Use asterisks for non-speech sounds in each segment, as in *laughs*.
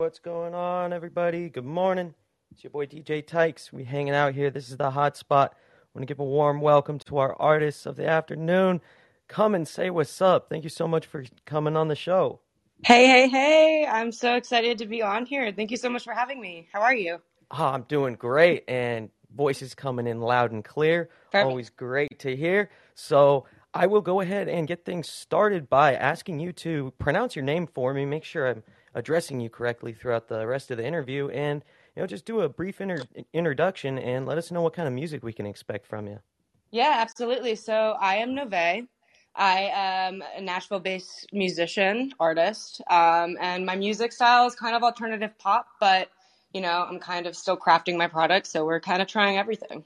What's going on, everybody? Good morning. It's your boy DJ Tykes. We hanging out here. This is the hot spot. I want to give a warm welcome to our artists of the afternoon. Come and say what's up. Thank you so much for coming on the show. Hey, hey, hey. I'm so excited to be on here. Thank you so much for having me. How are you? Oh, I'm doing great, and voices coming in loud and clear. Perfect. Always great to hear. So I will go ahead and get things started by asking you to pronounce your name for me. Make sure I'm addressing you correctly throughout the rest of the interview, and you know, just do a brief inter- introduction and let us know what kind of music we can expect from you. Yeah, absolutely. So I am Nové. I am a Nashville based musician, artist, um, and my music style is kind of alternative pop, but you know, I'm kind of still crafting my product, so we're kind of trying everything.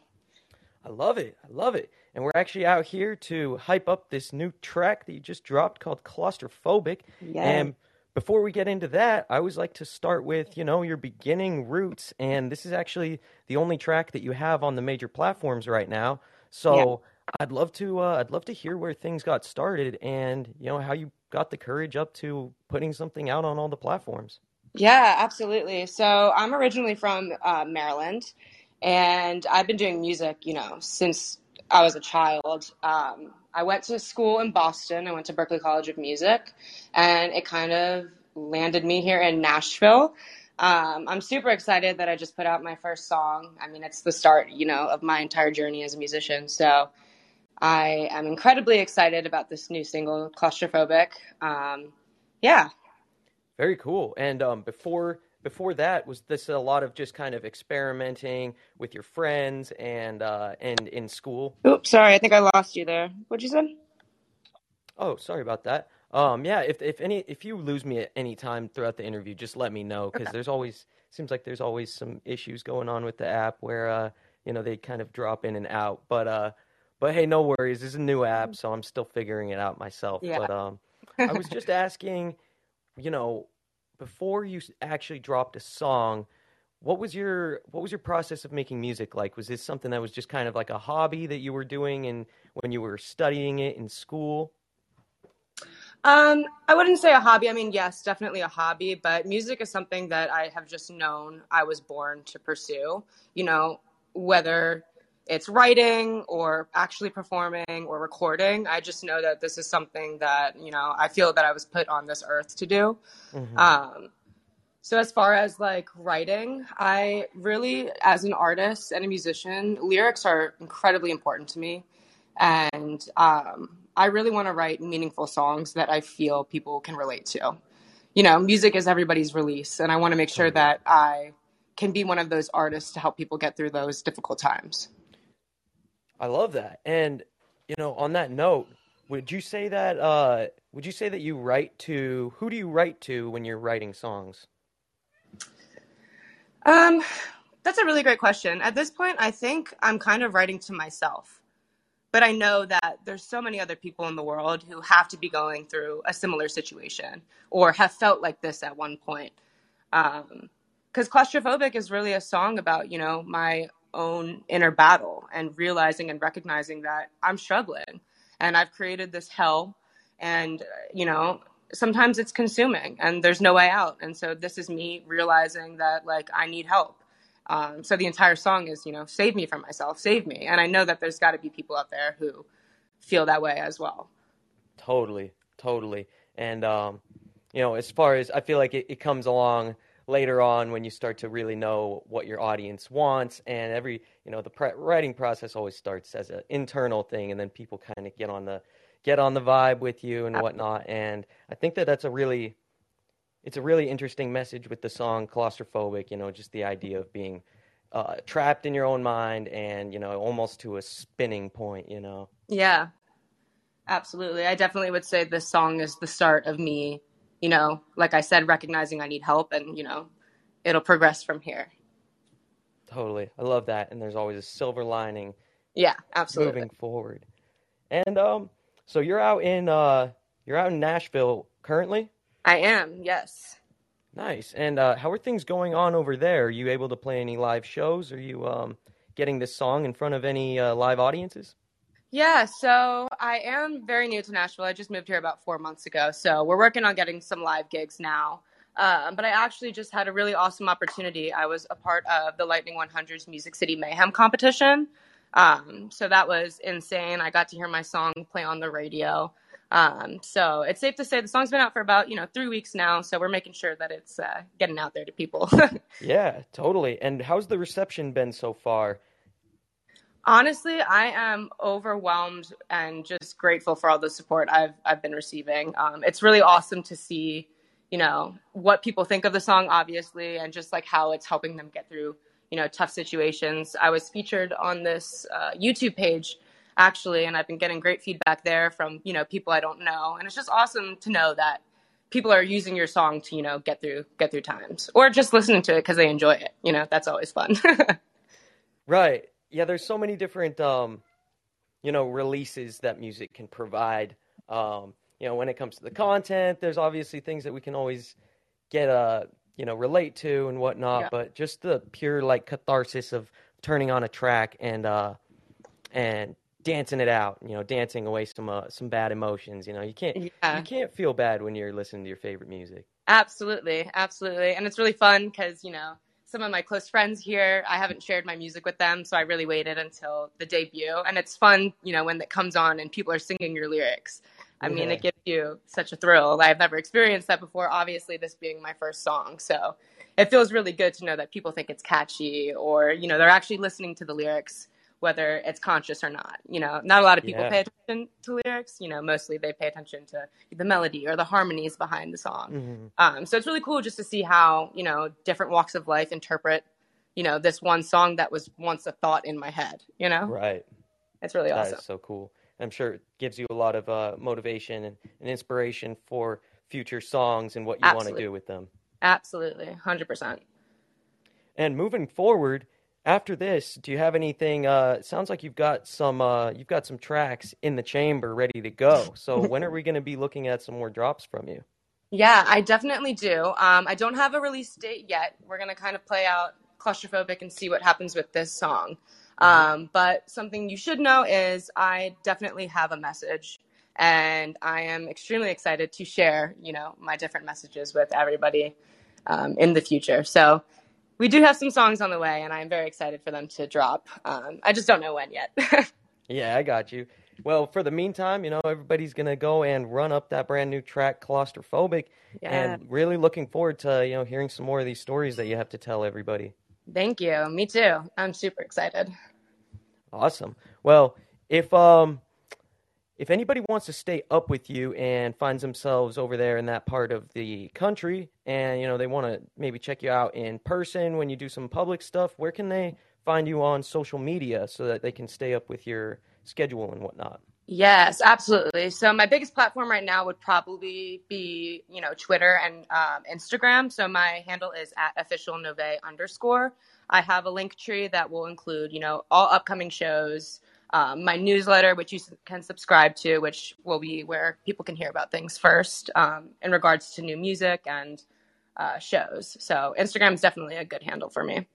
I love it. I love it. And we're actually out here to hype up this new track that you just dropped called Claustrophobic. Yeah. And before we get into that, I always like to start with, you know, your beginning roots. And this is actually the only track that you have on the major platforms right now. So I'd love to uh, I'd love to hear where things got started and, you know, how you got the courage up to putting something out on all the platforms. Yeah, absolutely. So I'm originally from uh, Maryland, and I've been doing music, you know, since I was a child. Um, I went to school in Boston. I went to Berklee College of Music, and it kind of landed me here in Nashville. Um, I'm super excited that I just put out my first song. I mean, it's the start, you know, of my entire journey as a musician. So I am incredibly excited about this new single, Claustrophobic. Um, yeah. Very cool. And um, before before that, was this a lot of just kind of experimenting with your friends and uh, and in school? Oops, sorry, I think I lost you there. What'd you say? Oh, sorry about that. Um, yeah, if if any if you lose me at any time throughout the interview, just let me know because there's always seems like there's always some issues going on with the app where uh, you know they kind of drop in and out. But uh, but hey, no worries. This is a new app, so I'm still figuring it out myself. Yeah. But um, *laughs* I was just asking, you know, before you actually dropped a song, what was your what was your process of making music like? Was this something that was just kind of like a hobby that you were doing and when you were studying it in school? Um, I wouldn't say a hobby. I mean, yes, definitely a hobby, but music is something that I have just known I was born to pursue. You know, whether it's writing or actually performing or recording, I just know that this is something that, you know, I feel that I was put on this earth to do. Mhm. Um, so as far as like writing, I really, as an artist and a musician, lyrics are incredibly important to me, and um, I really want to write meaningful songs that I feel people can relate to. You know, music is everybody's release, and I want to make sure that I can be one of those artists to help people get through those difficult times. I love that. And you know, on that note, would you say that uh would you say that you write to who do you write to when you're writing songs? Um, that's a really great question. At this point, I think I'm kind of writing to myself. But I know that there's so many other people in the world who have to be going through a similar situation or have felt like this at one point. Um, because claustrophobic is really a song about, you know, my own inner battle and realizing and recognizing that I'm struggling and I've created this hell and, you know, sometimes it's consuming and there's no way out. And so this is me realizing that like I need help. Um, so the entire song is, you know, save me from myself, save me. And I know that there's got to be people out there who feel that way as well. Totally, totally. And um, you know, as far as I feel like it, it comes along later on when you start to really know what your audience wants and every, you know, the pre- writing process always starts as an internal thing and then people kind of get on the get on the vibe with you and whatnot. And I think that that's a really it's a really interesting message with the song claustrophobic you know just the idea of being uh, trapped in your own mind and you know almost to a spinning point you know Yeah, absolutely. I definitely would say this song is the start of me, you know, like I said, recognizing I need help and, you know, it'll progress from here. totally. I love that. And there's always a silver lining Yeah, absolutely. moving forward. And um so you're out in uh you're out in nashville currently? I am, yes. nice. And uh how are things going on over there? Are you able to play any live shows? Are you um getting this song in front of any uh, live audiences Yeah, so I am very new to Nashville. I just moved here about four months ago. So we're working on getting some live gigs now. Um, but I actually just had a really awesome opportunity. I was a part of the Lightning 100's Music City Mayhem competition. Um, so that was insane. I got to hear my song play on the radio. Um, so it's safe to say the song's been out for about you know three weeks now. So we're making sure that it's uh, getting out there to people. *laughs* yeah, totally. And how's the reception been so far? Honestly, I am overwhelmed and just grateful for all the support I've I've been receiving. Um, it's really awesome to see, you know, what people think of the song, obviously, and just like how it's helping them get through, you know, tough situations. I was featured on this uh, YouTube page actually, and I've been getting great feedback there from you know people I don't know, and it's just awesome to know that people are using your song to you know get through get through times or just listening to it because they enjoy it. You know, that's always fun. *laughs* right yeah, there's so many different, um, you know, releases that music can provide. Um, you know, when it comes to the content, there's obviously things that we can always get, uh, you know, relate to and whatnot. Yeah. But just the pure like catharsis of turning on a track and uh, and dancing it out. You know, dancing away some uh, some bad emotions. You know, you can't yeah. you can't feel bad when you're listening to your favorite music. Absolutely, absolutely, and it's really fun because you know some of my close friends here. I haven't shared my music with them, so I really waited until the debut. And it's fun, you know, when it comes on and people are singing your lyrics. I mean, it gives you such a thrill. I've never experienced that before, obviously, this being my first song. So it feels really good to know that people think it's catchy or, you know, they're actually listening to the lyrics whether it's conscious or not. You know, not a lot of people yeah. pay attention to lyrics. You know, mostly they pay attention to the melody or the harmonies behind the song. Mm-hmm. Um, so it's really cool just to see how you know different walks of life interpret, you know, this one song that was once a thought in my head. You know, right? It's really that awesome. so cool. I'm sure it gives you a lot of uh, motivation and, and, inspiration for future songs and what you want to do with them. Absolutely, hundred percent. And moving forward, after this, do you have anything? Uh, sounds like you've got some uh, you've got some tracks in the chamber ready to go. So *laughs* when are we going to be looking at some more drops from you? Yeah, I definitely do. Um, I don't have a release date yet. We're going to kind of play out claustrophobic and see what happens with this song. Mm-hmm. Um, but something you should know is I definitely have a message, and I am extremely excited to share, you know, my different messages with everybody um, in the future. So we do have some songs on the way, and I'm very excited for them to drop. Um, I just don't know when yet. *laughs* yeah, I got you. Well, for the meantime, you know, everybody's going to go and run up that brand new track, Claustrophobic, yeah. and really looking forward to, you know, hearing some more of these stories that you have to tell everybody. Thank you. Me too. I'm super excited. Awesome. Well, if um if anybody wants to stay up with you and finds themselves over there in that part of the country and you know they want to maybe check you out in person when you do some public stuff where can they find you on social media so that they can stay up with your schedule and whatnot? Yes absolutely. So my biggest platform right now would probably be you know twitter and um, instagram. So my handle is at official nove underscore. I have a link tree that will include you know all upcoming shows um, my newsletter, which you can subscribe to, which will be where people can hear about things first um, in regards to new music and uh, shows. So Instagram is definitely a good handle for me.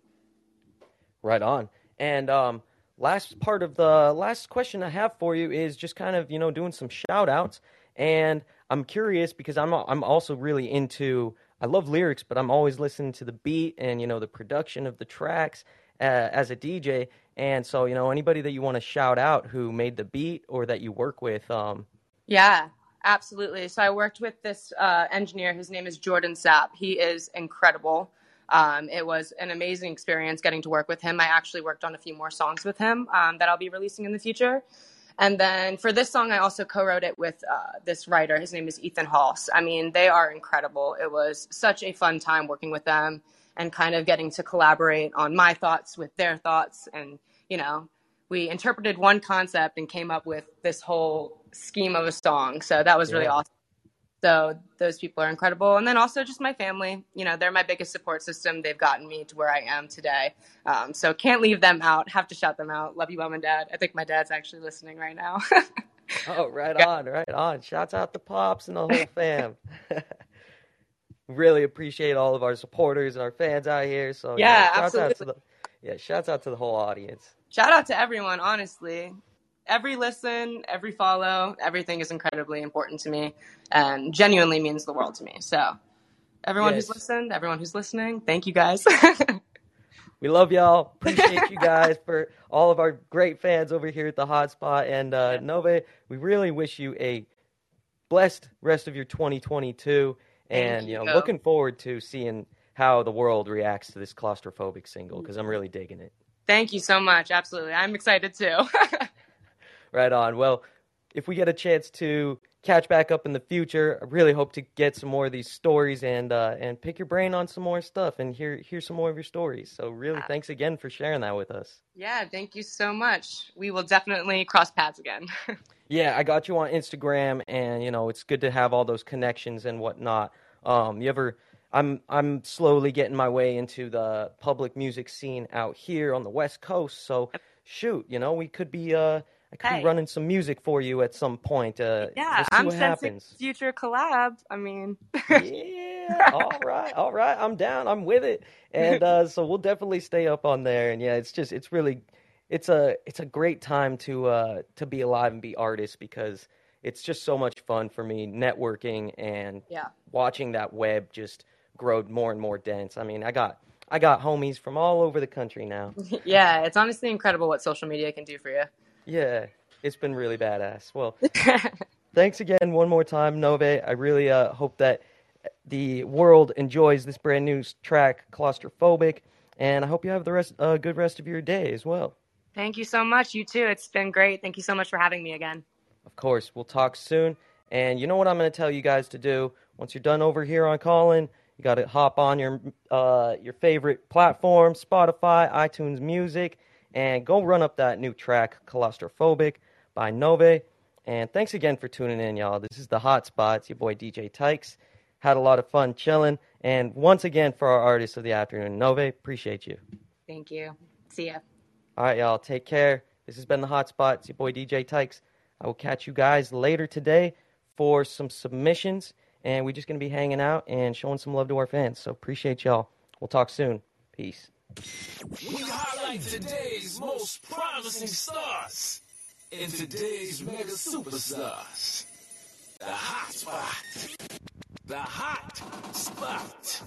Right on. And um, last part of the last question I have for you is just kind of you know doing some shout outs. And I'm curious because I'm I'm also really into I love lyrics, but I'm always listening to the beat and you know the production of the tracks uh, as a DJ. And so, you know, anybody that you want to shout out who made the beat or that you work with. Um... Yeah, absolutely. So I worked with this uh, engineer. His name is Jordan Sapp. He is incredible. Um, it was an amazing experience getting to work with him. I actually worked on a few more songs with him um, that I'll be releasing in the future. And then for this song, I also co wrote it with uh, this writer. His name is Ethan Halse. I mean, they are incredible. It was such a fun time working with them and kind of getting to collaborate on my thoughts with their thoughts and you know, we interpreted one concept and came up with this whole scheme of a song. So that was really yeah. awesome. So those people are incredible. And then also just my family, you know, they're my biggest support system. They've gotten me to where I am today. Um, so can't leave them out. Have to shout them out. Love you, mom and dad. I think my dad's actually listening right now. *laughs* oh, right on, right on. Shouts out the pops and the whole *laughs* fam. *laughs* really appreciate all of our supporters and our fans out here. So yeah, yeah absolutely. The, yeah, shouts out to the whole audience shout out to everyone, honestly. Every listen, every follow, everything is incredibly important to me and genuinely means the world to me. So Everyone Yes. who's listened, everyone who's listening, thank you guys. *laughs* We love y'all. Appreciate you guys for all of our great fans over here at the Hotspot. And uh, Nové, we really wish you a blessed rest of your 2022. And Thank you know, you. looking forward to seeing how the world reacts to this claustrophobic single because I'm really digging it. Thank you so much. Absolutely. I'm excited too. *laughs* Right on. Well, if we get a chance to catch back up in the future, I really hope to get some more of these stories and uh, and pick your brain on some more stuff and hear hear some more of your stories. So really, Ah. thanks again for sharing that with us. yeah, thank you so much. We will definitely cross paths again. *laughs* Yeah, I got you on Instagram, and you know it's good to have all those connections and whatnot. Um, you ever? I'm I'm slowly getting my way into the public music scene out here on the West Coast. So shoot, you know we could be uh I could Hey. be running some music for you at some point. Uh, yeah, I'm what happens. future collab. I mean, yeah, all right, all right. I'm down. I'm with it. And uh, so we'll definitely stay up on there. And yeah, it's just it's really it's a it's a great time to uh to be alive and be artists because it's just so much fun for me networking and yeah. watching that web just grow more and more dense. I mean, I got I got homies from all over the country now. *laughs* Yeah, it's honestly incredible what social media can do for you. Yeah, it's been really badass. Well, *laughs* thanks again one more time, Nové. I really uh, hope that the world enjoys this brand new track, Claustrophobic, and I hope you have the rest a good rest of your day as well. Thank you so much. You too. It's been great. Thank you so much for having me again. Of course, we'll talk soon. And you know what I'm going to tell you guys to do once you're done over here on Callin. You got to hop on your uh, your favorite platform, Spotify, iTunes Music, and go run up that new track, Claustrophobic by Nové. And thanks again for tuning in, y'all. This is the Hot Spots. Your boy DJ Tykes had a lot of fun chilling. And once again, for our artist of the afternoon, Nové, appreciate you. Thank you. See ya. All right, y'all. Take care. This has been the Hot Spot. It's your boy DJ Tykes. I will catch you guys later today for some submissions, and we're just gonna be hanging out and showing some love to our fans. So appreciate y'all. We'll talk soon. Peace. We highlight today's most promising stars and today's mega superstars. The hot spot. The hot spot.